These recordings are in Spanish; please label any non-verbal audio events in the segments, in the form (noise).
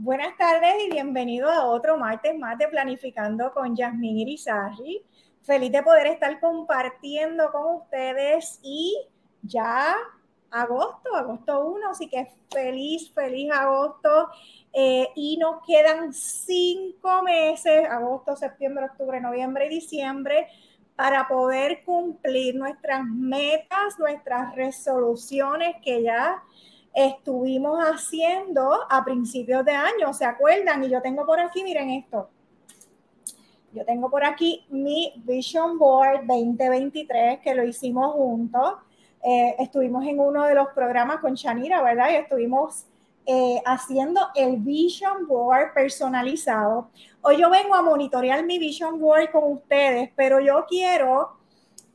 Buenas tardes y bienvenido a otro martes más de Planificando con Yasmín Irizarry. Feliz de poder estar compartiendo con ustedes y ya agosto, agosto 1, así que feliz, feliz agosto. Eh, y nos quedan cinco meses, agosto, septiembre, octubre, noviembre y diciembre, para poder cumplir nuestras metas, nuestras resoluciones que ya estuvimos haciendo a principios de año, ¿se acuerdan? Y yo tengo por aquí, miren esto. Yo tengo por aquí mi Vision Board 2023 que lo hicimos juntos. Eh, estuvimos en uno de los programas con Shanira, ¿verdad? Y estuvimos eh, haciendo el Vision Board personalizado. Hoy yo vengo a monitorear mi Vision Board con ustedes, pero yo quiero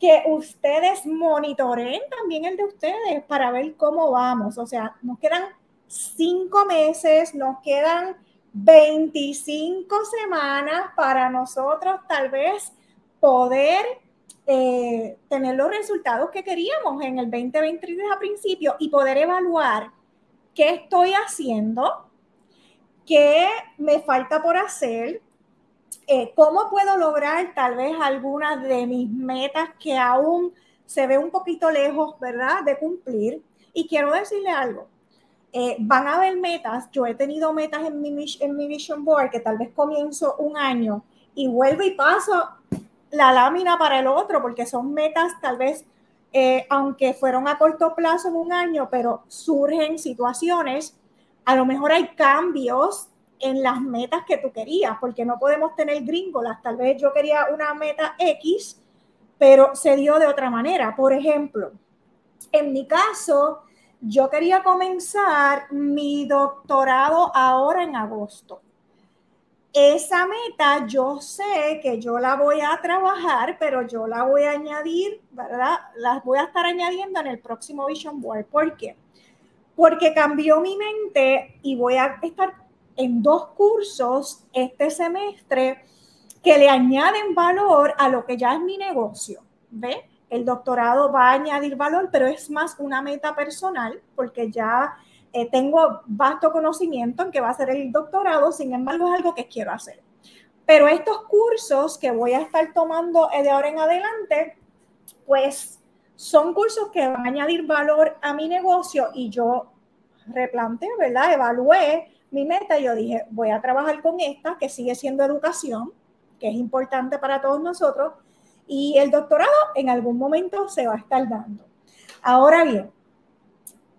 que ustedes monitoreen también el de ustedes para ver cómo vamos. O sea, nos quedan cinco meses, nos quedan 25 semanas para nosotros tal vez poder eh, tener los resultados que queríamos en el 2023 a principio y poder evaluar qué estoy haciendo, qué me falta por hacer, eh, ¿cómo puedo lograr tal vez algunas de mis metas que aún se ve un poquito lejos, ¿verdad?, de cumplir. Y quiero decirle algo. Eh, van a haber metas, yo he tenido metas en mi, en mi Vision Board que tal vez comienzo un año y vuelvo y paso la lámina para el otro, porque son metas tal vez, eh, aunque fueron a corto plazo en un año, pero surgen situaciones, a lo mejor hay cambios en las metas que tú querías, porque no podemos tener gringolas. Tal vez yo quería una meta X, pero se dio de otra manera. Por ejemplo, en mi caso, yo quería comenzar mi doctorado ahora en agosto. Esa meta yo sé que yo la voy a trabajar, pero yo la voy a añadir, ¿verdad? Las voy a estar añadiendo en el próximo Vision Board. ¿Por qué? Porque cambió mi mente y voy a estar en dos cursos este semestre que le añaden valor a lo que ya es mi negocio. ¿Ve? El doctorado va a añadir valor, pero es más una meta personal porque ya eh, tengo vasto conocimiento en que va a ser el doctorado, sin embargo es algo que quiero hacer. Pero estos cursos que voy a estar tomando de ahora en adelante, pues son cursos que van a añadir valor a mi negocio y yo replanteé, ¿verdad? Evalué mi meta, yo dije, voy a trabajar con esta, que sigue siendo educación, que es importante para todos nosotros, y el doctorado en algún momento se va a estar dando. Ahora bien,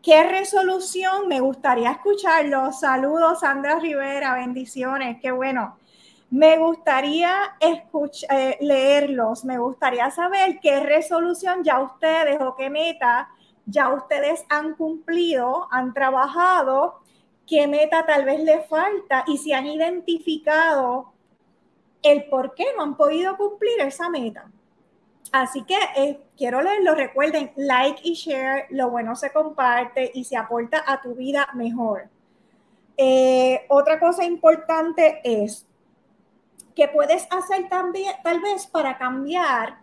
¿qué resolución? Me gustaría escucharlo. Saludos, Sandra Rivera, bendiciones, qué bueno. Me gustaría eh, leerlos, me gustaría saber qué resolución ya ustedes o qué meta ya ustedes han cumplido, han trabajado qué meta tal vez le falta y si han identificado el por qué no han podido cumplir esa meta. Así que eh, quiero leerlo. Recuerden, like y share, lo bueno se comparte y se aporta a tu vida mejor. Eh, otra cosa importante es que puedes hacer también, tal vez para cambiar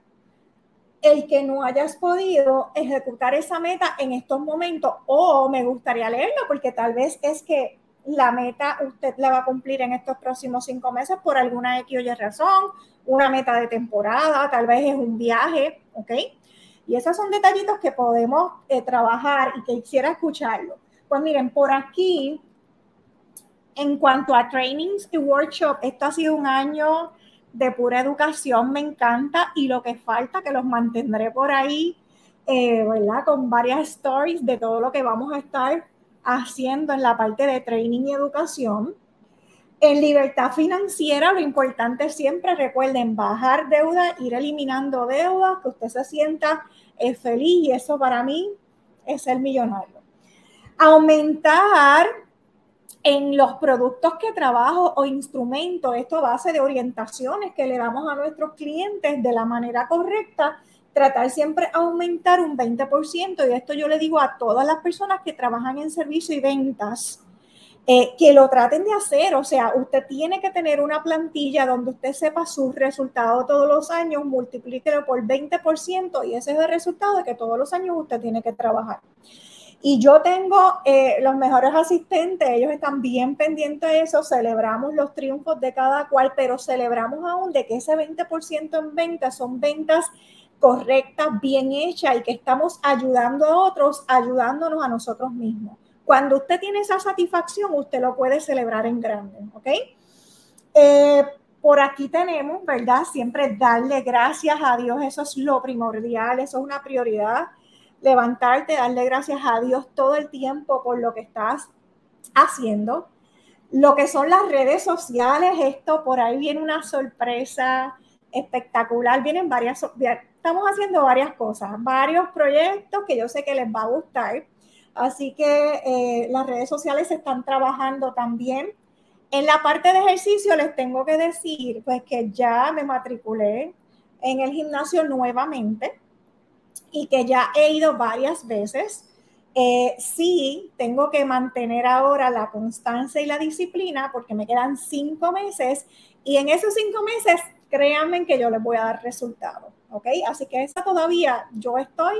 el que no hayas podido ejecutar esa meta en estos momentos o me gustaría leerlo porque tal vez es que la meta usted la va a cumplir en estos próximos cinco meses por alguna X o Y razón, una meta de temporada, tal vez es un viaje, ¿ok? Y esos son detallitos que podemos eh, trabajar y que quisiera escucharlo. Pues miren, por aquí, en cuanto a trainings y workshop, esto ha sido un año de pura educación, me encanta y lo que falta, que los mantendré por ahí, eh, ¿verdad? Con varias stories de todo lo que vamos a estar haciendo en la parte de training y educación. En libertad financiera, lo importante siempre, recuerden, bajar deuda, ir eliminando deuda, que usted se sienta eh, feliz y eso para mí es el millonario. Aumentar en los productos que trabajo o instrumentos, esto a base de orientaciones que le damos a nuestros clientes de la manera correcta, tratar siempre aumentar un 20%, y esto yo le digo a todas las personas que trabajan en servicio y ventas, eh, que lo traten de hacer, o sea, usted tiene que tener una plantilla donde usted sepa sus resultados todos los años, multiplíquelo por 20% y ese es el resultado de que todos los años usted tiene que trabajar. Y yo tengo eh, los mejores asistentes, ellos están bien pendientes de eso, celebramos los triunfos de cada cual, pero celebramos aún de que ese 20% en ventas son ventas correctas, bien hechas y que estamos ayudando a otros, ayudándonos a nosotros mismos. Cuando usted tiene esa satisfacción, usted lo puede celebrar en grande, ¿ok? Eh, por aquí tenemos, ¿verdad? Siempre darle gracias a Dios, eso es lo primordial, eso es una prioridad levantarte, darle gracias a Dios todo el tiempo por lo que estás haciendo. Lo que son las redes sociales, esto por ahí viene una sorpresa espectacular, vienen varias, estamos haciendo varias cosas, varios proyectos que yo sé que les va a gustar. Así que eh, las redes sociales se están trabajando también. En la parte de ejercicio les tengo que decir pues que ya me matriculé en el gimnasio nuevamente y que ya he ido varias veces. Eh, sí, tengo que mantener ahora la constancia y la disciplina porque me quedan cinco meses y en esos cinco meses, créanme que yo les voy a dar resultados, ¿ok? Así que esa todavía yo estoy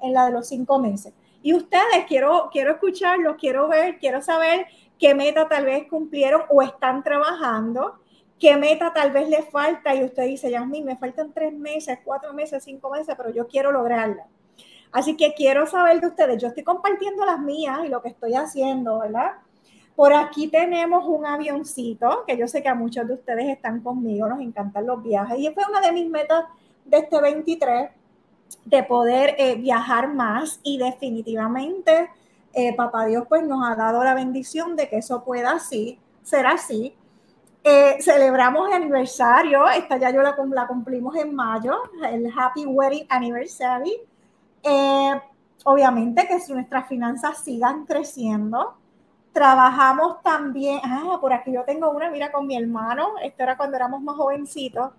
en la de los cinco meses. Y ustedes, quiero, quiero escucharlos, quiero ver, quiero saber qué meta tal vez cumplieron o están trabajando qué meta tal vez le falta y usted dice, Yasmin, me faltan tres meses, cuatro meses, cinco meses, pero yo quiero lograrla. Así que quiero saber de ustedes, yo estoy compartiendo las mías y lo que estoy haciendo, ¿verdad? Por aquí tenemos un avioncito, que yo sé que a muchos de ustedes están conmigo, nos encantan los viajes, y fue una de mis metas de este 23, de poder eh, viajar más y definitivamente eh, Papá Dios pues nos ha dado la bendición de que eso pueda así, ser así. Eh, celebramos el aniversario, esta ya yo la, cumplimos en mayo, el Happy Wedding Anniversary. Eh, obviamente que nuestras finanzas sigan creciendo, trabajamos también, ah, por aquí yo tengo una, mira, con mi hermano, esto era cuando éramos más jovencitos,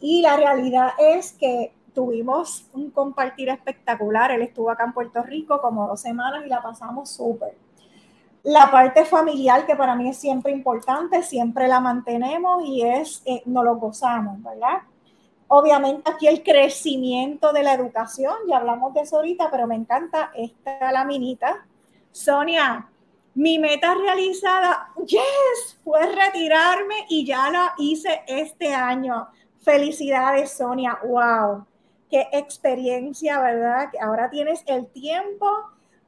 y la realidad es que tuvimos un compartir espectacular, él estuvo acá en Puerto Rico como dos semanas y la pasamos súper la parte familiar, que para mí es siempre importante, siempre la mantenemos y es, eh, nos lo gozamos, ¿verdad? Obviamente aquí el crecimiento de la educación, ya hablamos de eso ahorita, pero me encanta esta laminita. Sonia, mi meta realizada, yes, fue retirarme y ya la hice este año. Felicidades, Sonia, wow, qué experiencia, ¿verdad? Que ahora tienes el tiempo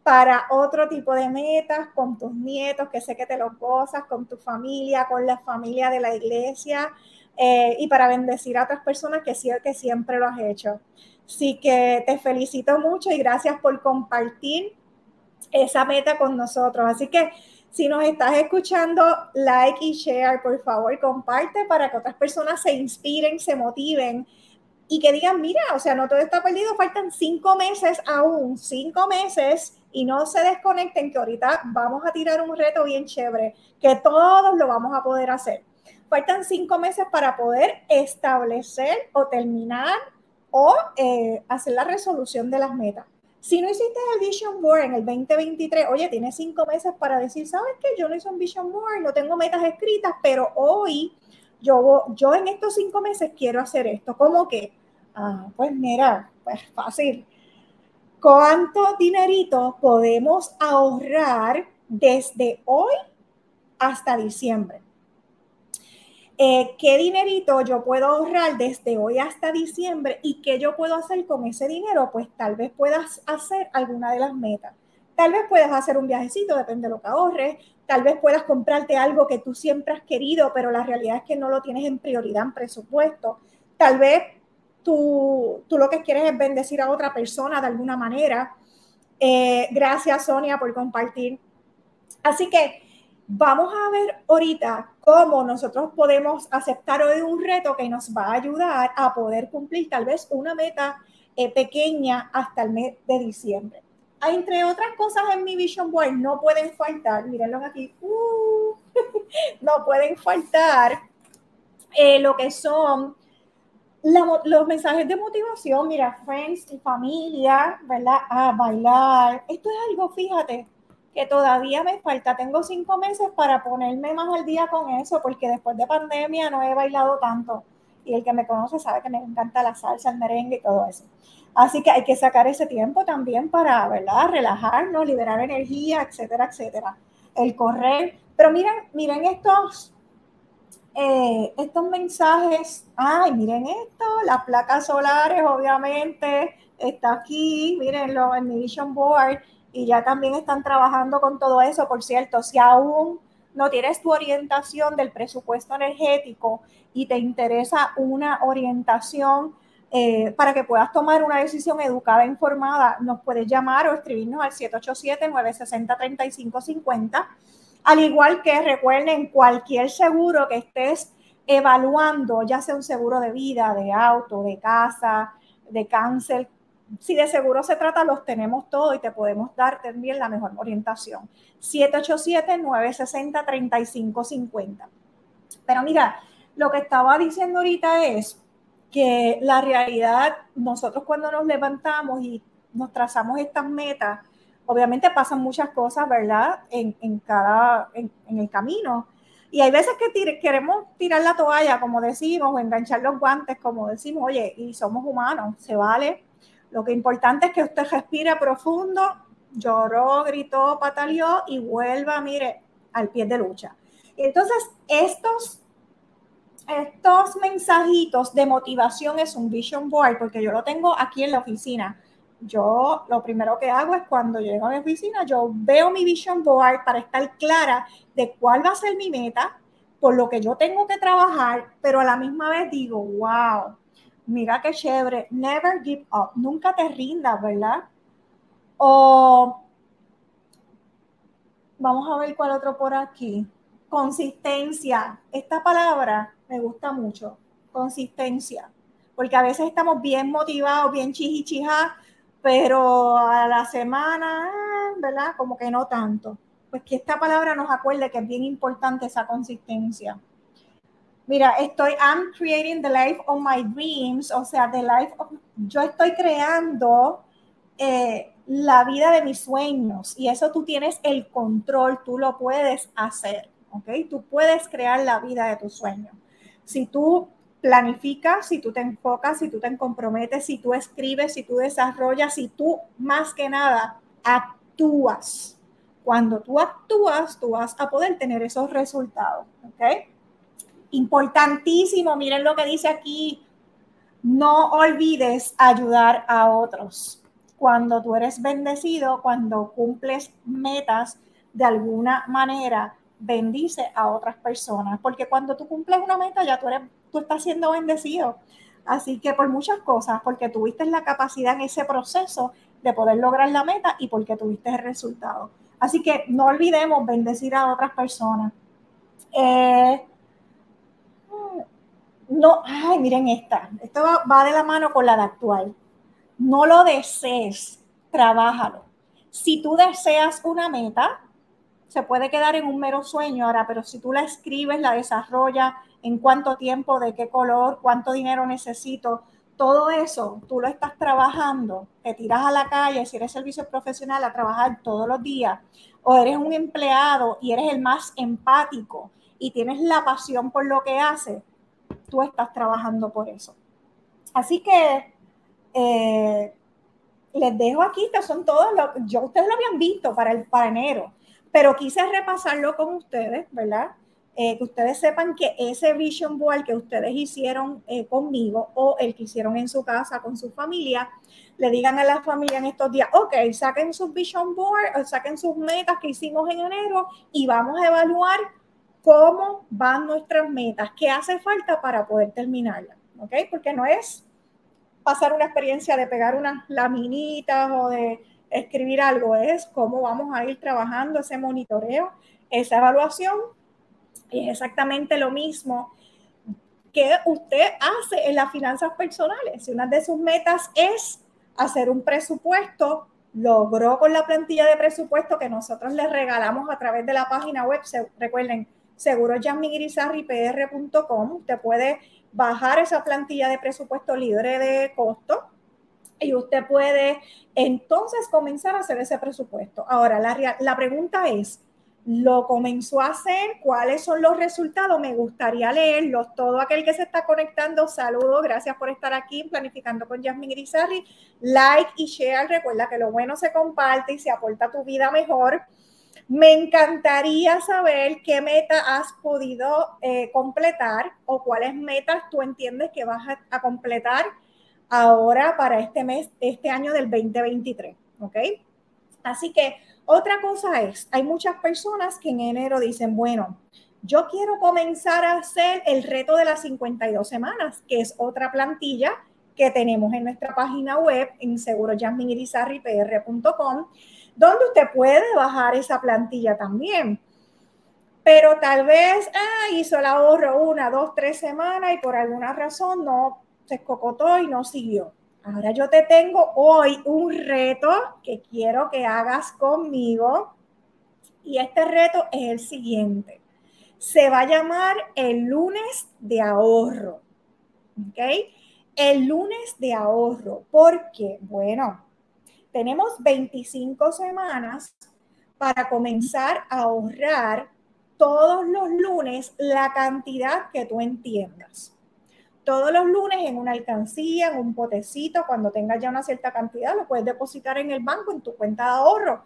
para otro tipo de metas con tus nietos, que sé que te los gozas, con tu familia, con la familia de la iglesia eh, y para bendecir a otras personas que sí que siempre lo has hecho. Así que te felicito mucho y gracias por compartir esa meta con nosotros. Así que si nos estás escuchando, like y share, por favor, comparte para que otras personas se inspiren, se motiven y que digan, mira, o sea, no todo está perdido, faltan cinco meses aún, cinco meses y no se desconecten que ahorita vamos a tirar un reto bien chévere, que todos lo vamos a poder hacer. Faltan cinco meses para poder establecer o terminar o eh, hacer la resolución de las metas. Si no hiciste el Vision Board en el 2023, oye, tienes cinco meses para decir, ¿sabes qué? Yo no hice un Vision Board, no tengo metas escritas, pero hoy yo, yo en estos cinco meses quiero hacer esto. ¿Cómo que? Ah, pues mira, pues fácil ¿Cuánto dinerito podemos ahorrar desde hoy hasta diciembre? Eh, ¿Qué dinerito yo puedo ahorrar desde hoy hasta diciembre y qué yo puedo hacer con ese dinero? Pues tal vez puedas hacer alguna de las metas. Tal vez puedas hacer un viajecito, depende de lo que ahorres. Tal vez puedas comprarte algo que tú siempre has querido, pero la realidad es que no lo tienes en prioridad en presupuesto. Tal vez tú, tú lo que quieres es bendecir a otra persona de alguna manera. Eh, gracias, Sonia, por compartir. Así que vamos a ver ahorita cómo nosotros podemos aceptar hoy un reto que nos va a ayudar a poder cumplir tal vez una meta eh, pequeña hasta el mes de diciembre. Entre otras cosas en mi Vision Board no pueden faltar, mírenlo aquí, uh, (laughs) no pueden faltar eh, lo que son los mensajes de motivación, mira, friends y familia, ¿verdad? A bailar. Esto es algo, fíjate, que todavía me falta. Tengo cinco meses para ponerme más al día con eso, porque después de pandemia no he bailado tanto. y el que me conoce sabe que me encanta la salsa, el merengue y todo eso. Así que hay que sacar ese tiempo también para, ¿verdad? Relajarnos, liberar energía, etcétera, etcétera. El correr. Pero miren, miren estos, eh, estos mensajes. Ay, miren esto, las placas solares, obviamente, está aquí, mírenlo en mi Vision Board y ya también están trabajando con todo eso. Por cierto, si aún no tienes tu orientación del presupuesto energético y te interesa una orientación eh, para que puedas tomar una decisión educada e informada, nos puedes llamar o escribirnos al 787-960-3550. Al igual que recuerden, cualquier seguro que estés evaluando, ya sea un seguro de vida, de auto, de casa, de cáncer, si de seguro se trata, los tenemos todos y te podemos dar también la mejor orientación. 787-960-3550. Pero mira, lo que estaba diciendo ahorita es que la realidad, nosotros cuando nos levantamos y nos trazamos estas metas, obviamente pasan muchas cosas, ¿verdad? En, cada, en, el camino. Y hay veces que queremos tirar la toalla, como decimos, o enganchar los guantes, como decimos, oye, y somos humanos, se vale lo que importante es que usted respire profundo, lloró, gritó, pataleó y vuelva, mire, al pie de lucha. Entonces, estos, estos mensajitos de motivación es un vision board, porque yo lo tengo aquí en la oficina. Yo lo primero que hago es cuando llego a mi oficina, yo veo mi vision board para estar clara de cuál va a ser mi meta, por lo que yo tengo que trabajar, pero a la misma vez digo, wow, mira qué chévere, never give up, nunca te rindas, ¿verdad? O vamos a ver cuál otro por aquí. Consistencia. Esta palabra me gusta mucho. Consistencia. Porque a veces estamos bien motivados, bien chijichija, pero a la semana, ¿verdad? Como que no tanto. Pues que esta palabra nos acuerde que es bien importante esa consistencia mira, estoy, I'm creating the life of my dreams, o sea, the life of, yo estoy creando eh, la vida de mis sueños y eso tú tienes el control, tú lo puedes hacer, ¿ok? Tú puedes crear la vida de tus sueños. Si tú planificas, si tú te enfocas, si tú te comprometes, si tú escribes, si tú desarrollas, si tú más que nada actúas. Cuando tú actúas, tú vas a poder tener esos resultados, ¿ok? Importantísimo, miren lo que dice aquí, no olvides ayudar a otros. Cuando tú eres bendecido, cuando cumples metas de alguna manera, bendice a otras personas, porque cuando tú cumples una meta ya tú eres tú estás siendo bendecido. Así que por muchas cosas, porque tuviste la capacidad en ese proceso de poder lograr la meta y porque tuviste el resultado. Así que no olvidemos bendecir a otras personas. Eh, no, ay, miren esta, esto va, de la mano con la de actual. No lo desees, trabájalo. Si tú deseas una meta, se puede quedar en un mero sueño ahora, pero si tú la escribes, la desarrollas, en cuánto tiempo, de qué color, cuánto dinero necesito, todo eso tú lo estás trabajando, te tiras a la calle, si eres servicio profesional, a trabajar todos los días, o eres un empleado y eres el más empático y tienes la pasión por lo que haces, tú estás trabajando por eso. Así que eh, les dejo aquí, estos son todos los, yo ustedes lo habían visto para el para enero, pero quise repasarlo con ustedes, ¿verdad? Eh, que ustedes sepan que ese vision board que ustedes hicieron eh, conmigo o el que hicieron en su casa con su familia, le digan a la familia en estos días, ok, saquen sus vision board, saquen sus metas que hicimos en enero y vamos a evaluar cómo van nuestras metas, qué hace falta para poder terminarlas, ¿ok? Porque no es pasar una experiencia de pegar unas laminitas o de escribir algo, es cómo vamos a ir trabajando ese monitoreo, esa evaluación. Y es exactamente lo mismo que usted hace en las finanzas personales. Si una de sus metas es hacer un presupuesto, logró con la plantilla de presupuesto que nosotros le regalamos a través de la página web, recuerden, seguroyasmiguirizarripr.com. Usted puede bajar esa plantilla de presupuesto libre de costo y usted puede entonces comenzar a hacer ese presupuesto. Ahora, la, la pregunta es, lo comenzó a hacer, cuáles son los resultados, me gustaría leerlos. Todo aquel que se está conectando, saludo, gracias por estar aquí Planificando con Jasmine Grisarri. Like y share, recuerda que lo bueno se comparte y se aporta a tu vida mejor. Me encantaría saber qué meta has podido eh, completar o cuáles metas tú entiendes que vas a, a completar ahora para este mes, este año del 2023, ¿ok? Así que otra cosa es, hay muchas personas que en enero dicen, bueno, yo quiero comenzar a hacer el reto de las 52 semanas, que es otra plantilla que tenemos en nuestra página web en seguroyasminirizarripr.com, donde usted puede bajar esa plantilla también. Pero tal vez ah, hizo el ahorro una, dos, tres semanas y por alguna razón no se escocotó y no siguió. Ahora yo te tengo hoy un reto que quiero que hagas conmigo. Y este reto es el siguiente. Se va a llamar el lunes de ahorro. ¿Ok? El lunes de ahorro. Porque, bueno, tenemos 25 semanas para comenzar a ahorrar todos los lunes la cantidad que tú entiendas todos los lunes en una alcancía, en un potecito, cuando tengas ya una cierta cantidad, lo puedes depositar en el banco, en tu cuenta de ahorro.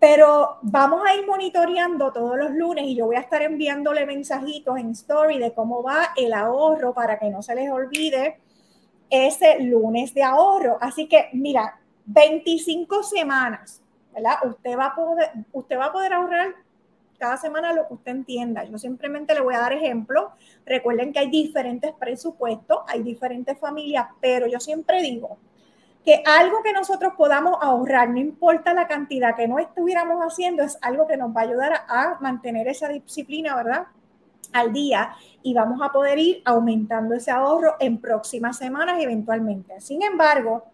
Pero vamos a ir monitoreando todos los lunes y yo voy a estar enviándole mensajitos en story de cómo va el ahorro para que no se les olvide ese lunes de ahorro. Así que, mira, 25 semanas, ¿verdad? Usted va a poder, usted va a poder ahorrar cada semana lo que usted entienda. Yo simplemente le voy a dar ejemplo. Recuerden que hay diferentes presupuestos, hay diferentes familias, pero yo siempre digo que algo que nosotros podamos ahorrar, no importa la cantidad que no estuviéramos haciendo, es algo que nos va a ayudar a, mantener esa disciplina, ¿verdad? Al día y vamos a poder ir aumentando ese ahorro en próximas semanas eventualmente. Sin embargo,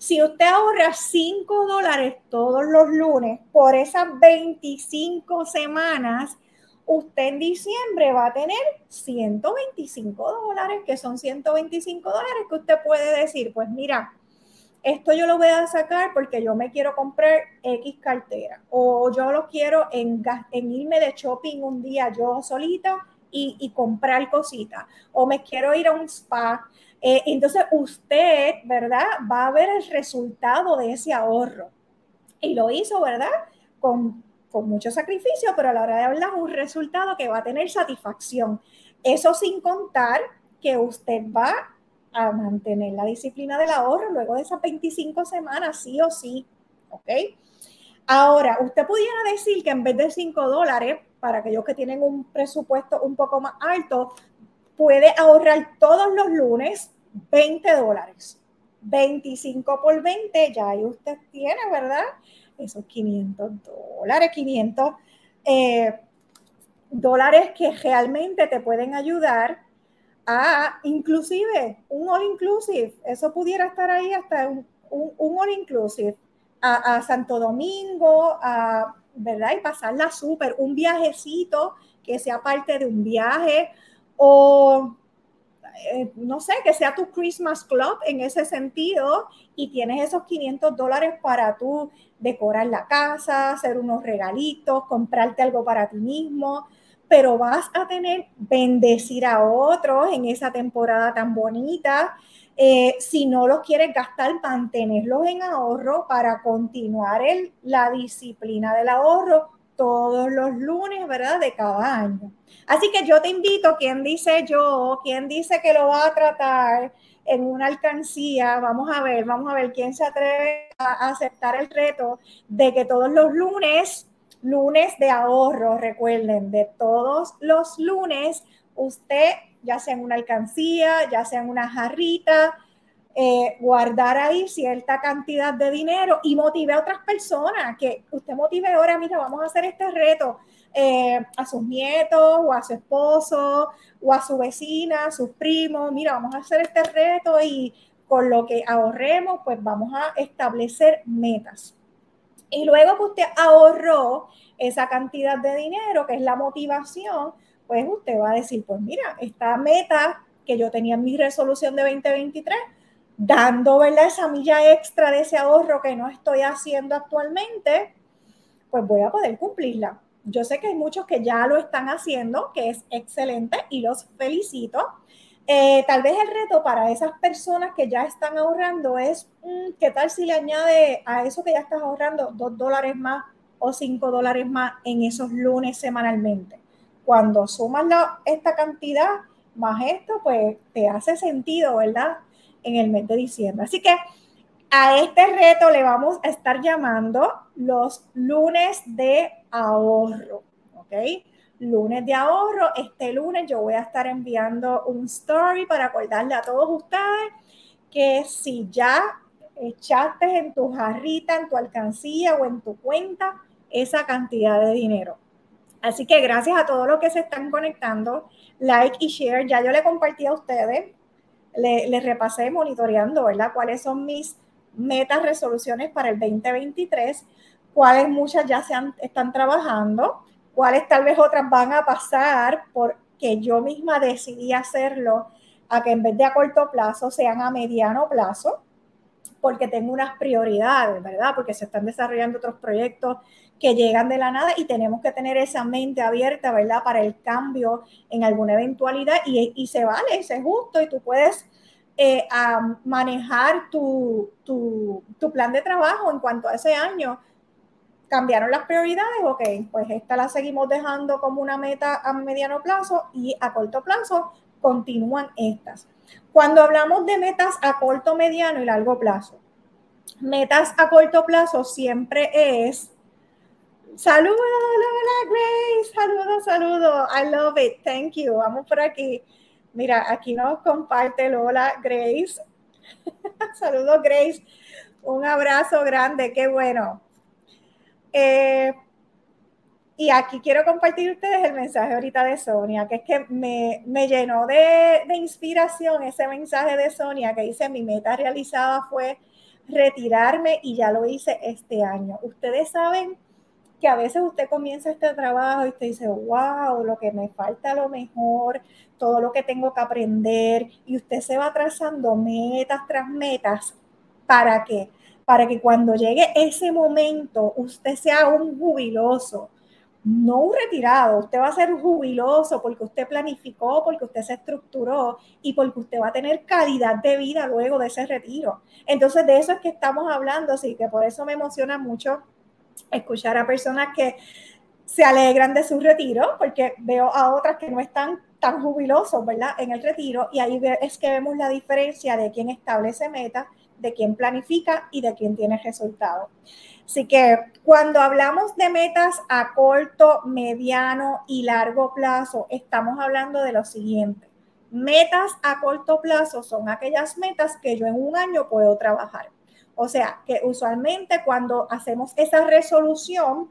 si usted ahorra 5 dólares todos los lunes por esas 25 semanas, usted en diciembre va a tener 125 dólares, que son 125 dólares que usted puede decir, pues mira, esto yo lo voy a sacar porque yo me quiero comprar X cartera o yo lo quiero en, irme de shopping un día yo solita y, y comprar cositas o me quiero ir a un spa eh, entonces usted, ¿verdad? Va a ver el resultado de ese ahorro. Y lo hizo, ¿verdad? Con, con mucho sacrificio, pero a la hora de hablar un resultado que va a tener satisfacción. Eso sin contar que usted va a mantener la disciplina del ahorro luego de esas 25 semanas, sí o sí. ¿Ok? Ahora, usted pudiera decir que en vez de 5 dólares, para aquellos que tienen un presupuesto un poco más alto, puede ahorrar todos los lunes 20 dólares. 25 por 20, ya ahí usted tiene, ¿verdad? Esos 500 dólares, 500 eh, dólares que realmente te pueden ayudar a, inclusive, un all inclusive, eso pudiera estar ahí hasta un, un, all inclusive, a, a, Santo Domingo, a, ¿verdad? Y pasarla súper, un viajecito que sea parte de un viaje, o eh, no sé, que sea tu Christmas Club en ese sentido y tienes esos 500 dólares para tú decorar la casa, hacer unos regalitos, comprarte algo para ti mismo, pero vas a tener bendecir a otros en esa temporada tan bonita. Eh, si no los quieres gastar, mantenerlos en ahorro para continuar el, la disciplina del ahorro todos los lunes, ¿verdad? De cada año. Así que yo te invito, quien dice yo, quien dice que lo va a tratar en una alcancía, vamos a ver, vamos a ver quién se atreve a aceptar el reto de que todos los lunes, lunes de ahorro, recuerden, de todos los lunes, usted, ya sea en una alcancía, ya sea en una jarrita, eh, guardar ahí cierta cantidad de dinero y motive a otras personas, que usted motive ahora, mira, vamos a hacer este reto eh, a sus nietos o a su esposo o a su vecina, a sus primos, mira, vamos a hacer este reto y con lo que ahorremos, pues vamos a establecer metas. Y luego que usted ahorró esa cantidad de dinero, que es la motivación, pues usted va a decir, pues mira, esta meta que yo tenía en mi resolución de 2023, dando ¿verdad? esa milla extra de ese ahorro que no estoy haciendo actualmente, pues voy a poder cumplirla. yo sé que hay muchos que ya lo están haciendo, que es excelente y los felicito. Eh, tal vez el reto para esas personas que ya están ahorrando es, mm, ¿qué tal si le añade a eso que ya estás ahorrando dos dólares más o cinco dólares más en esos lunes semanalmente? Cuando sumas esta cantidad más esto, pues te hace sentido, ¿verdad? En el mes de diciembre. Así que a este reto le vamos a estar llamando los lunes de ahorro, ¿ok? Lunes de ahorro. Este lunes yo voy a estar enviando un story para acordarle a todos ustedes que si ya echaste en tu jarrita, en tu alcancía o en tu cuenta esa cantidad de dinero. Así que gracias a todos los que se están conectando, like y share. Ya yo le compartí a ustedes, le, repasé monitoreando, ¿verdad? ¿Cuáles son mis metas, resoluciones para el 2023? ¿Cuáles muchas ya se están trabajando? ¿Cuáles tal vez otras van a pasar porque yo misma decidí hacerlo a que en vez de a corto plazo sean a mediano plazo? Porque tengo unas prioridades, ¿verdad? Porque se están desarrollando otros proyectos que llegan de la nada y tenemos que tener esa mente abierta, ¿verdad? Para el cambio en alguna eventualidad y, y se vale, es justo y tú puedes eh, manejar tu, tu, tu, plan de trabajo en cuanto a ese año. Cambiaron las prioridades, ok, pues esta la seguimos dejando como una meta a mediano plazo y a corto plazo continúan estas. Cuando hablamos de metas a corto, mediano y largo plazo, metas a corto plazo siempre es Saludos, hola, Grace. Saludos, saludos. I love it. Thank you. Vamos por aquí. Mira, aquí nos comparte Lola Grace. (laughs) saludos, Grace. Un abrazo grande. Qué bueno. Eh, y aquí quiero compartir ustedes el mensaje ahorita de Sonia, que es que me, me llenó de, de, inspiración ese mensaje de Sonia que dice, mi meta realizada fue retirarme y ya lo hice este año. Ustedes saben que a veces usted comienza este trabajo y usted dice, wow, lo que me falta lo mejor, todo lo que tengo que aprender, y usted se va trazando metas tras metas. ¿Para qué? Para que cuando llegue ese momento usted sea un jubiloso, no un retirado, usted va a ser jubiloso porque usted planificó, porque usted se estructuró y porque usted va a tener calidad de vida luego de ese retiro. Entonces, de eso es que estamos hablando, así que por eso me emociona mucho escuchar a personas que se alegran de su retiro, porque veo a otras que no están tan jubilosos, ¿verdad? En el retiro, y ahí es que vemos la diferencia de quién establece metas, de quién planifica y de quién tiene resultados. Así que cuando hablamos de metas a corto, mediano y largo plazo, estamos hablando de lo siguiente. Metas a corto plazo son aquellas metas que yo en un año puedo trabajar. O sea, que usualmente cuando hacemos esa resolución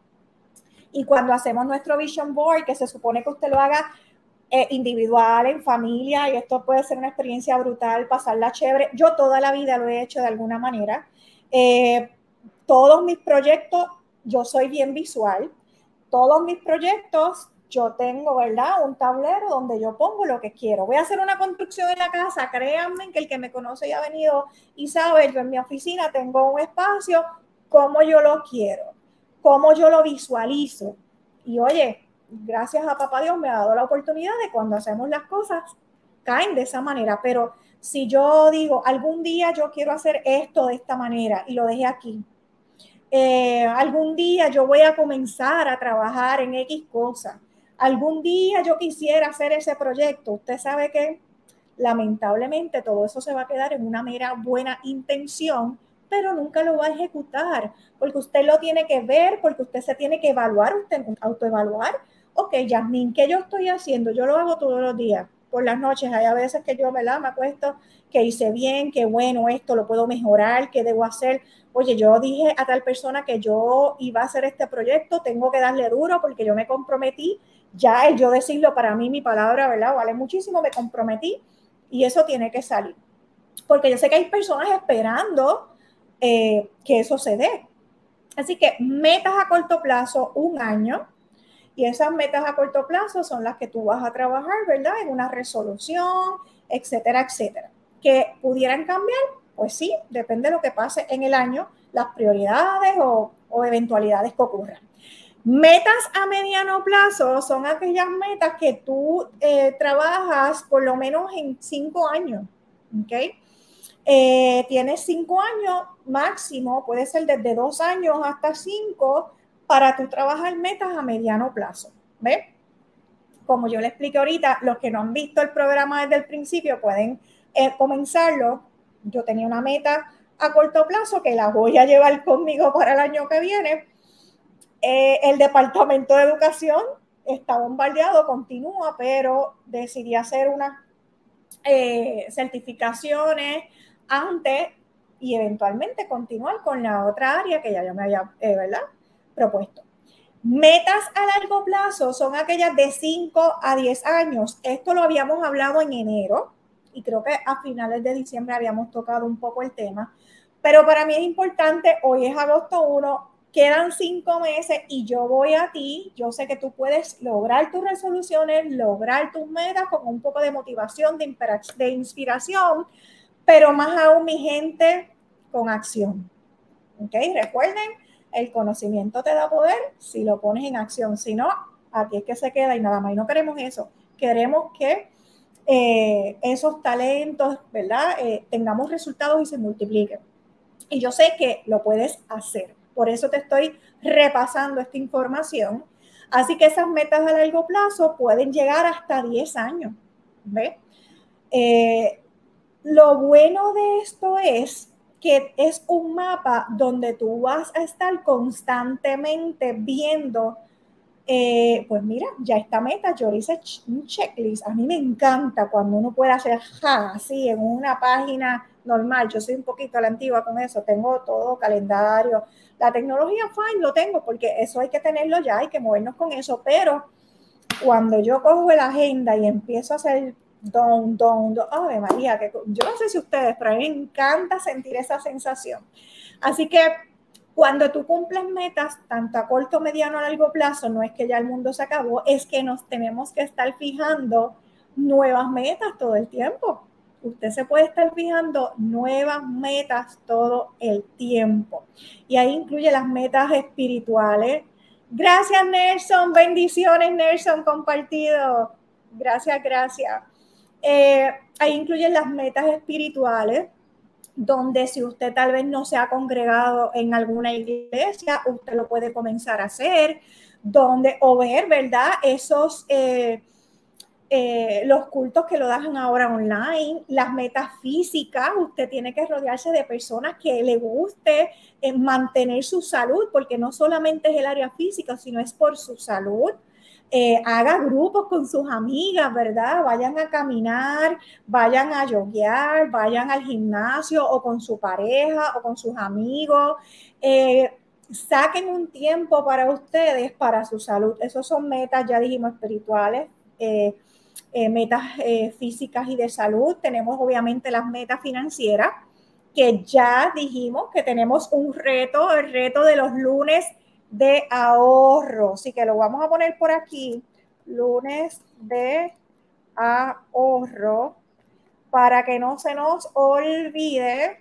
y cuando hacemos nuestro vision board, que se supone que usted lo haga eh, individual, en familia, y esto puede ser una experiencia brutal, pasarla chévere. Yo toda la vida lo he hecho de alguna manera. Eh, todos mis proyectos, yo soy bien visual. Todos mis proyectos yo tengo, ¿verdad? Un tablero donde yo pongo lo que quiero. Voy a hacer una construcción en la casa, créanme que el que me conoce y ha venido y sabe, yo en mi oficina tengo un espacio, como yo lo quiero, cómo yo lo visualizo. Y oye, gracias a papá Dios me ha dado la oportunidad de cuando hacemos las cosas, caen de esa manera. Pero si yo digo, algún día yo quiero hacer esto de esta manera y lo dejé aquí, eh, algún día yo voy a comenzar a trabajar en X cosas algún día yo quisiera hacer ese proyecto, usted sabe que lamentablemente todo eso se va a quedar en una mera buena intención, pero nunca lo va a ejecutar, porque usted lo tiene que ver, porque usted se tiene que evaluar, usted autoevaluar. Ok, Yasmin, ¿qué yo estoy haciendo? Yo lo hago todos los días, por las noches. Hay a veces que yo me la me acuesto, que hice bien, que bueno, esto lo puedo mejorar, qué debo hacer. Oye, yo dije a tal persona que yo iba a hacer este proyecto, tengo que darle duro porque yo me comprometí ya el yo decirlo para mí, mi palabra, ¿verdad? Vale muchísimo, me comprometí y eso tiene que salir. Porque yo sé que hay personas esperando eh, que eso se dé. Así que metas a corto plazo, un año, y esas metas a corto plazo son las que tú vas a trabajar, ¿verdad? En una resolución, etcétera, etcétera. Que pudieran cambiar, pues sí, depende de lo que pase en el año, las prioridades o, eventualidades que ocurran. Metas a mediano plazo son aquellas metas que tú eh, trabajas por lo menos en cinco años. ¿ok? Eh, tienes cinco años máximo, puede ser desde dos años hasta cinco, para tú trabajar metas a mediano plazo. ¿Ves? Como yo le expliqué ahorita, los que no han visto el programa desde el principio pueden eh, comenzarlo. Yo tenía una meta a corto plazo que la voy a llevar conmigo para el año que viene. Eh, el Departamento de Educación está bombardeado, continúa, pero decidí hacer unas eh, certificaciones antes y eventualmente continuar con la otra área que ya yo me había eh, ¿verdad? propuesto. Metas a largo plazo son aquellas de 5 a 10 años. Esto lo habíamos hablado en enero y creo que a finales de diciembre habíamos tocado un poco el tema. Pero para mí es importante, hoy es agosto 1, quedan cinco meses y yo voy a ti, yo sé que tú puedes lograr tus resoluciones, lograr tus metas con un poco de motivación, de, inspiración, pero más aún mi gente con acción. ¿Ok? Recuerden, el conocimiento te da poder si lo pones en acción, si no, aquí es que se queda y nada más. Y no queremos eso, queremos que eh, esos talentos, ¿verdad? Eh, tengamos resultados y se multipliquen. Y yo sé que lo puedes hacer. Por eso te estoy repasando esta información. Así que esas metas a largo plazo pueden llegar hasta 10 años. ¿Ve? Eh, lo bueno de esto es que es un mapa donde tú vas a estar constantemente viendo, eh, pues mira, ya esta meta, yo hice un checklist. A mí me encanta cuando uno puede hacer así en una página normal. Yo soy un poquito a la antigua con eso, tengo todo calendario. La tecnología, fine, lo tengo porque eso hay que tenerlo ya, hay que movernos con eso, pero cuando yo cojo la agenda y empiezo a hacer don, don, don, ave María, que yo no sé si ustedes, pero a mí me encanta sentir esa sensación. Así que cuando tú cumples metas, tanto a corto, mediano o largo plazo, no es que ya el mundo se acabó, es que nos tenemos que estar fijando nuevas metas todo el tiempo usted se puede estar fijando nuevas metas todo el tiempo. Y ahí incluye las metas espirituales. Gracias, Nelson. Bendiciones, Nelson, compartido. Gracias, gracias. Eh, ahí incluyen las metas espirituales, donde si usted tal vez no se ha congregado en alguna iglesia, usted lo puede comenzar a hacer, donde o ver, ¿verdad? Esos... Eh, eh, los cultos que lo dejan ahora online, las metas físicas, usted tiene que rodearse de personas que le guste eh, mantener su salud, porque no solamente es el área física, sino es por su salud. Eh, haga grupos con sus amigas, ¿verdad? Vayan a caminar, vayan a yoguear, vayan al gimnasio o con su pareja o con sus amigos. saquen un tiempo para ustedes, para su salud. Esos son metas, ya dijimos, espirituales, eh, metas eh, físicas y de salud. Tenemos obviamente las metas financieras, que ya dijimos que tenemos un reto, el reto de los lunes de ahorro. Así que lo vamos a poner por aquí, lunes de ahorro, para que no se nos olvide.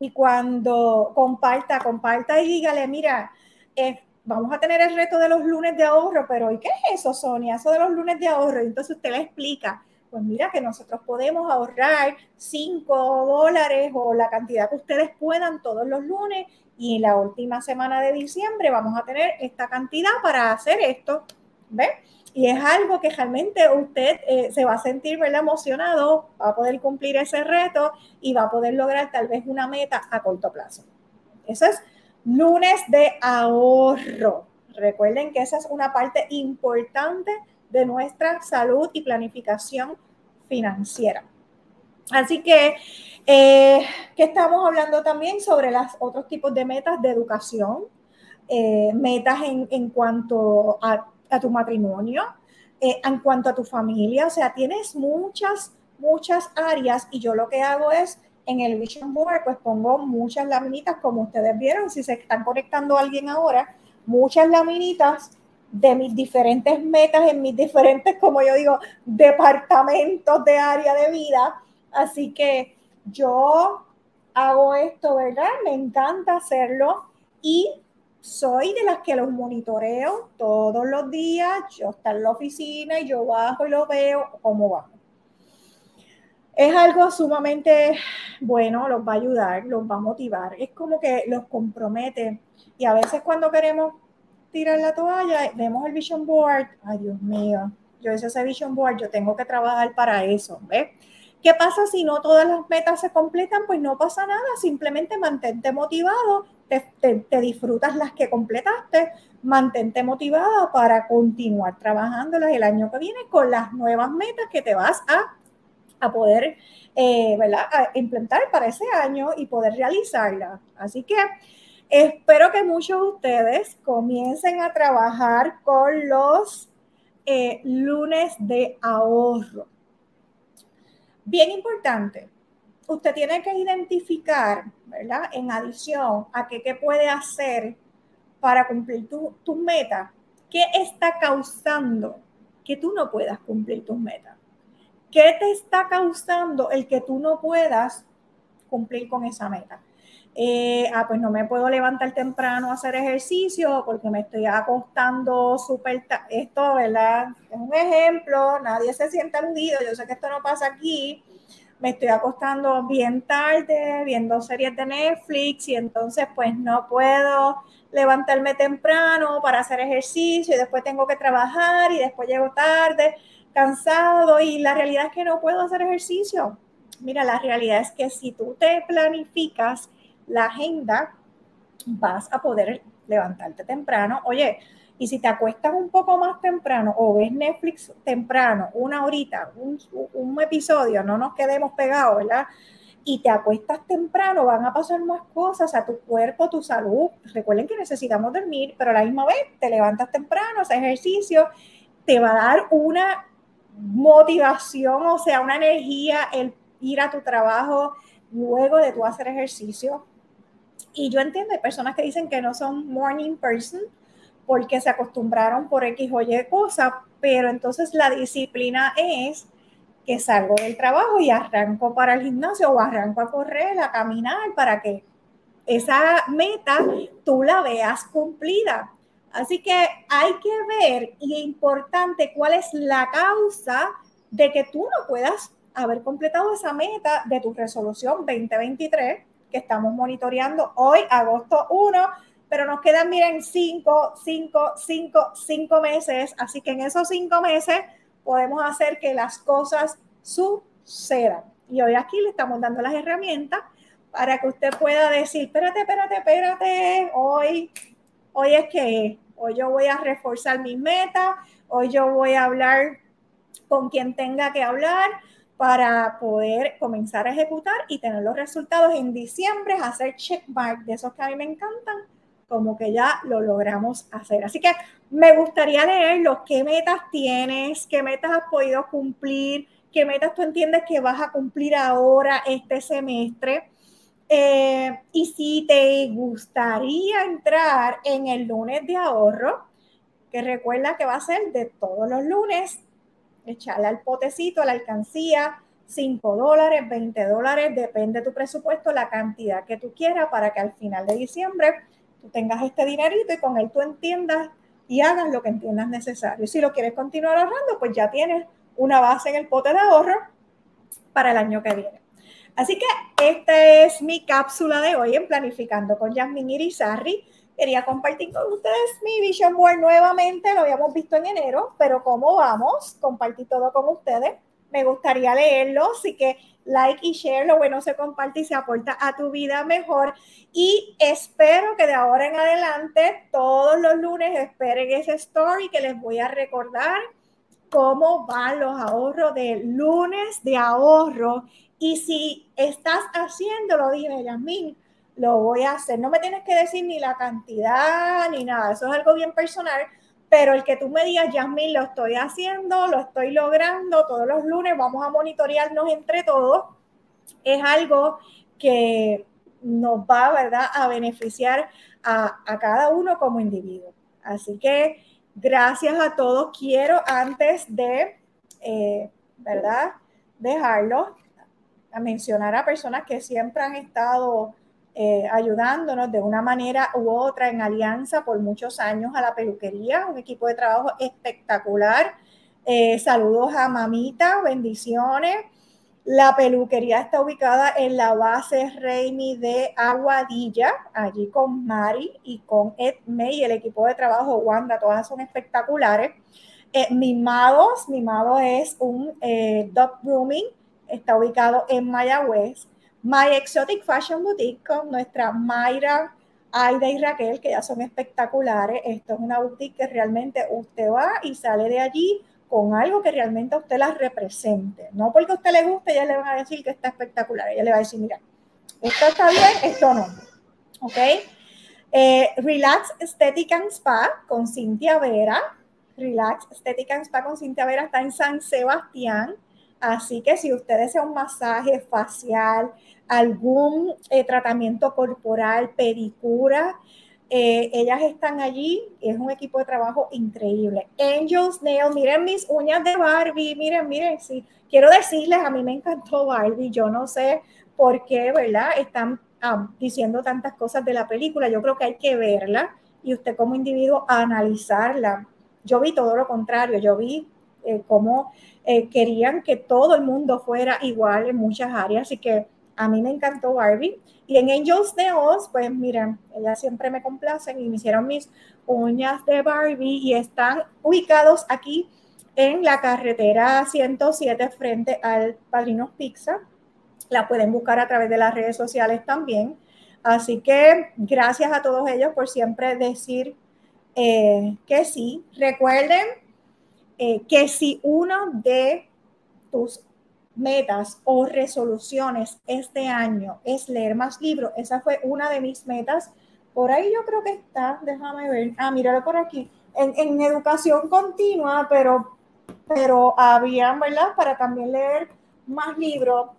Y cuando comparta, comparta y dígale, mira, eh, vamos a tener el reto de los lunes de ahorro, pero ¿y qué es eso, Sonia? Eso de los lunes de ahorro. entonces usted le explica, pues mira que nosotros podemos ahorrar 5 dólares o la cantidad que ustedes puedan todos los lunes y en la última semana de diciembre vamos a tener esta cantidad para hacer esto, ¿ve? Y es algo que realmente usted eh, se va a sentir ¿verdad? emocionado, va a poder cumplir ese reto y va a poder lograr tal vez una meta a corto plazo. Eso es Lunes de ahorro. Recuerden que esa es una parte importante de nuestra salud y planificación financiera. Así que, eh, que estamos hablando también sobre los otros tipos de metas de educación, eh, metas en, cuanto a, tu matrimonio, eh, en cuanto a tu familia, o sea, tienes muchas, muchas áreas y yo lo que hago es en el Vision Board pues pongo muchas laminitas, como ustedes vieron, si se están conectando alguien ahora, muchas laminitas de mis diferentes metas en mis diferentes, como yo digo, departamentos de área de vida. Así que yo hago esto, ¿verdad? Me encanta hacerlo y soy de las que los monitoreo todos los días. Yo estoy en la oficina y yo bajo y lo veo cómo va. Es algo sumamente bueno, los va a ayudar, los va a motivar. Es como que los compromete. Y a veces cuando queremos tirar la toalla, vemos el vision board. Ay, Dios mío, yo hice ese vision board, yo tengo que trabajar para eso. ¿ves? ¿Qué pasa si no todas las metas se completan? Pues no pasa nada, simplemente mantente motivado, te, disfrutas las que completaste, mantente motivada para continuar trabajándolas el año que viene con las nuevas metas que te vas a, a poder eh, implementar para ese año y poder realizarlas. Así que espero que muchos de ustedes comiencen a trabajar con los eh, lunes de ahorro Bien importante, usted tiene que identificar, ¿verdad? En adición a qué, puede hacer para cumplir tus tu metas, qué está causando que tú no puedas cumplir tus metas. ¿Qué te está causando el que tú no puedas cumplir con esa meta? Eh, ah, pues no me puedo levantar temprano a hacer ejercicio porque me estoy acostando súper, esto, ¿verdad? Es un ejemplo, nadie se sienta aludido, yo sé que esto no pasa aquí, me estoy acostando bien tarde, viendo series de Netflix y entonces pues no puedo levantarme temprano para hacer ejercicio y después tengo que trabajar y después llego tarde, cansado y la realidad es que no puedo hacer ejercicio. Mira, la realidad es que si tú te planificas, la agenda, vas a poder levantarte temprano. Oye, y si te acuestas un poco más temprano o ves Netflix temprano, una horita, un, un episodio, no nos quedemos pegados, ¿verdad? Y te acuestas temprano, van a pasar más cosas a tu cuerpo, tu salud. Recuerden que necesitamos dormir, pero a la misma vez te levantas temprano, haces ejercicio, te va a dar una motivación, o sea, una energía el ir a tu trabajo luego de tú hacer ejercicio, y yo entiendo, hay personas que dicen que no son morning person porque se acostumbraron por X o Y cosa, pero entonces la disciplina es que salgo del trabajo y arranco para el gimnasio o arranco a correr, a caminar para que esa meta tú la veas cumplida. Así que hay que ver y es importante cuál es la causa de que tú no puedas haber completado esa meta de tu resolución 2023 que estamos monitoreando hoy, agosto 1, pero nos quedan, miren, 5, 5, 5, 5 meses, así que en esos 5 meses podemos hacer que las cosas sucedan. Y hoy aquí le estamos dando las herramientas para que usted pueda decir, espérate, espérate, espérate, hoy, hoy es que hoy yo voy a reforzar mis metas, hoy yo voy a hablar con quien tenga que hablar, para poder comenzar a ejecutar y tener los resultados en diciembre, hacer checkmark de esos que a mí me encantan, como que ya lo logramos hacer. Así que me gustaría leer los qué metas tienes, qué metas has podido cumplir, qué metas tú entiendes que vas a cumplir ahora este semestre. Eh, y si te gustaría entrar en el lunes de ahorro, que recuerda que va a ser de todos los lunes, echarle al potecito, a la alcancía, 5 dólares, 20 dólares, depende de tu presupuesto, la cantidad que tú quieras para que al final de diciembre tú tengas este dinerito y con él tú entiendas y hagas lo que entiendas necesario. Si lo quieres continuar ahorrando, pues ya tienes una base en el pote de ahorro para el año que viene. Así que esta es mi cápsula de hoy en Planificando con Yasmin Irizarry quería compartir con ustedes mi Vision Board nuevamente, lo habíamos visto en enero, pero ¿cómo vamos? Compartir todo con ustedes. Me gustaría leerlo, así que like y share, lo bueno se comparte y se aporta a tu vida mejor. Y espero que de ahora en adelante, todos los lunes, esperen ese story que les voy a recordar cómo van los ahorros de lunes de ahorro. Y si estás haciéndolo, dime, Yasmin, lo voy a hacer. No me tienes que decir ni la cantidad ni nada, eso es algo bien personal, pero el que tú me digas, Yasmin, lo estoy haciendo, lo estoy logrando, todos los lunes vamos a monitorearnos entre todos, es algo que nos va, ¿verdad?, a beneficiar a, cada uno como individuo. Así que gracias a todos. Quiero antes de, eh, ¿verdad?, dejarlo, a mencionar a personas que siempre han estado eh, ayudándonos de una manera u otra en alianza por muchos años a la peluquería, un equipo de trabajo espectacular. Eh, saludos a Mamita, bendiciones. La peluquería está ubicada en la base Reimi de Aguadilla, allí con Mari y con Ed May, el equipo de trabajo Wanda, todas son espectaculares. Eh, Mimados, Mimado es un dog grooming, está ubicado en Mayagüez. My Exotic Fashion Boutique con nuestra Mayra, Aida y Raquel, que ya son espectaculares. Esto es una boutique que realmente usted va y sale de allí con algo que realmente a usted la represente. No porque a usted le guste, ella le va a decir que está espectacular. Ella le va a decir, mira, esto está bien, esto no. ¿Ok? Eh, Relax Aesthetic and Spa con Cintia Vera. Relax Aesthetic and Spa con Cintia Vera está en San Sebastián. Así que si usted desea un masaje facial, algún eh, tratamiento corporal, pedicura, eh, ellas están allí, es un equipo de trabajo increíble. Angels Nail, miren mis uñas de Barbie, miren, miren, sí. Quiero decirles, a mí me encantó Barbie, yo no sé por qué, ¿verdad? Están ah, diciendo tantas cosas de la película, yo creo que hay que verla y usted como individuo analizarla. Yo vi todo lo contrario, yo vi eh, cómo eh, querían que todo el mundo fuera igual en muchas áreas, así que a mí me encantó Barbie. Y en Angels de Oz, pues miren, ellas siempre me complacen y me hicieron mis uñas de Barbie y están ubicados aquí en la carretera 107 frente al Padrinos Pizza. La pueden buscar a través de las redes sociales también. Así que gracias a todos ellos por siempre decir eh, que sí. Recuerden eh, que si uno de tus metas o resoluciones este año es leer más libros. Esa fue una de mis metas. Por ahí yo creo que está, déjame ver. Ah, míralo por aquí. En, educación continua, pero, pero había, ¿verdad? Para también leer más libros.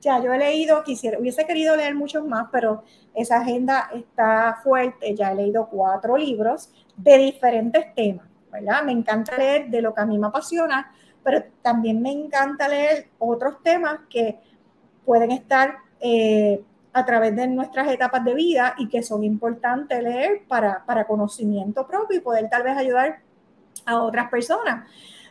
Ya yo he leído, quisiera, hubiese querido leer muchos más, pero esa agenda está fuerte. Ya he leído cuatro libros de diferentes temas, Me encanta leer de lo que a mí me apasiona, pero también me encanta leer otros temas que pueden estar eh, a través de nuestras etapas de vida y que son importantes leer para, para conocimiento propio y poder tal vez ayudar a otras personas.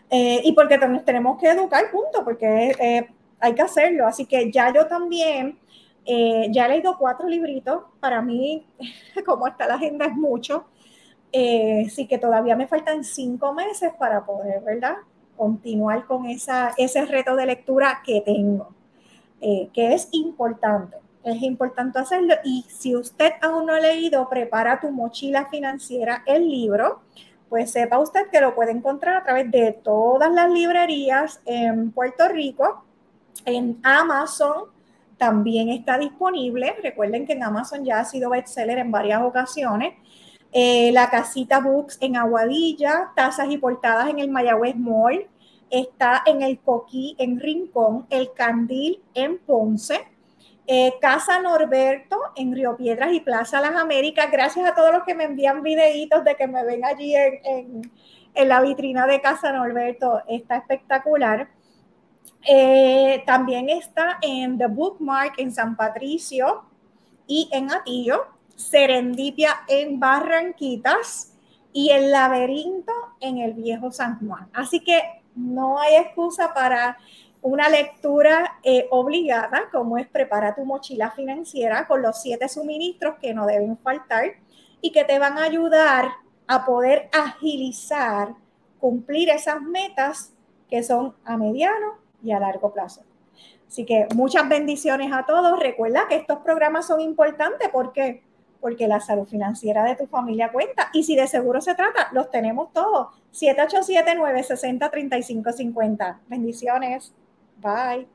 Eh, y porque también tenemos que educar, punto, porque eh, hay que hacerlo. Así que ya yo también, ya he leído cuatro libritos. Para mí, (laughs) como está la agenda, es mucho. Sí que todavía me faltan cinco meses para poder, ¿verdad? continuar con esa, ese reto de lectura que tengo, eh, que es importante. Es importante hacerlo y si usted aún no ha leído Prepara tu mochila financiera, el libro, pues sepa usted que lo puede encontrar a través de todas las librerías en Puerto Rico, en Amazon también está disponible. Recuerden que en Amazon ya ha sido bestseller en varias ocasiones. Eh, la casita Books en Aguadilla, tazas y portadas en el Mayagüez Mall, está en el Coquí en Rincón, el Candil en Ponce, eh, Casa Norberto en Río Piedras y Plaza Las Américas. Gracias a todos los que me envían videitos de que me ven allí en, la vitrina de Casa Norberto. Está espectacular. Eh, también está en The Bookmark en San Patricio y en Atillo. Serendipia en Barranquitas y el laberinto en el viejo San Juan. Así que no hay excusa para una lectura eh, obligada, como es prepara tu mochila financiera con los siete suministros que no deben faltar y que te van a ayudar a poder agilizar, cumplir esas metas que son a mediano y a largo plazo. Así que muchas bendiciones a todos. Recuerda que estos programas son importantes porque porque la salud financiera de tu familia cuenta. Y si de seguro se trata, los tenemos todos. 787-960-3550. Bendiciones. Bye.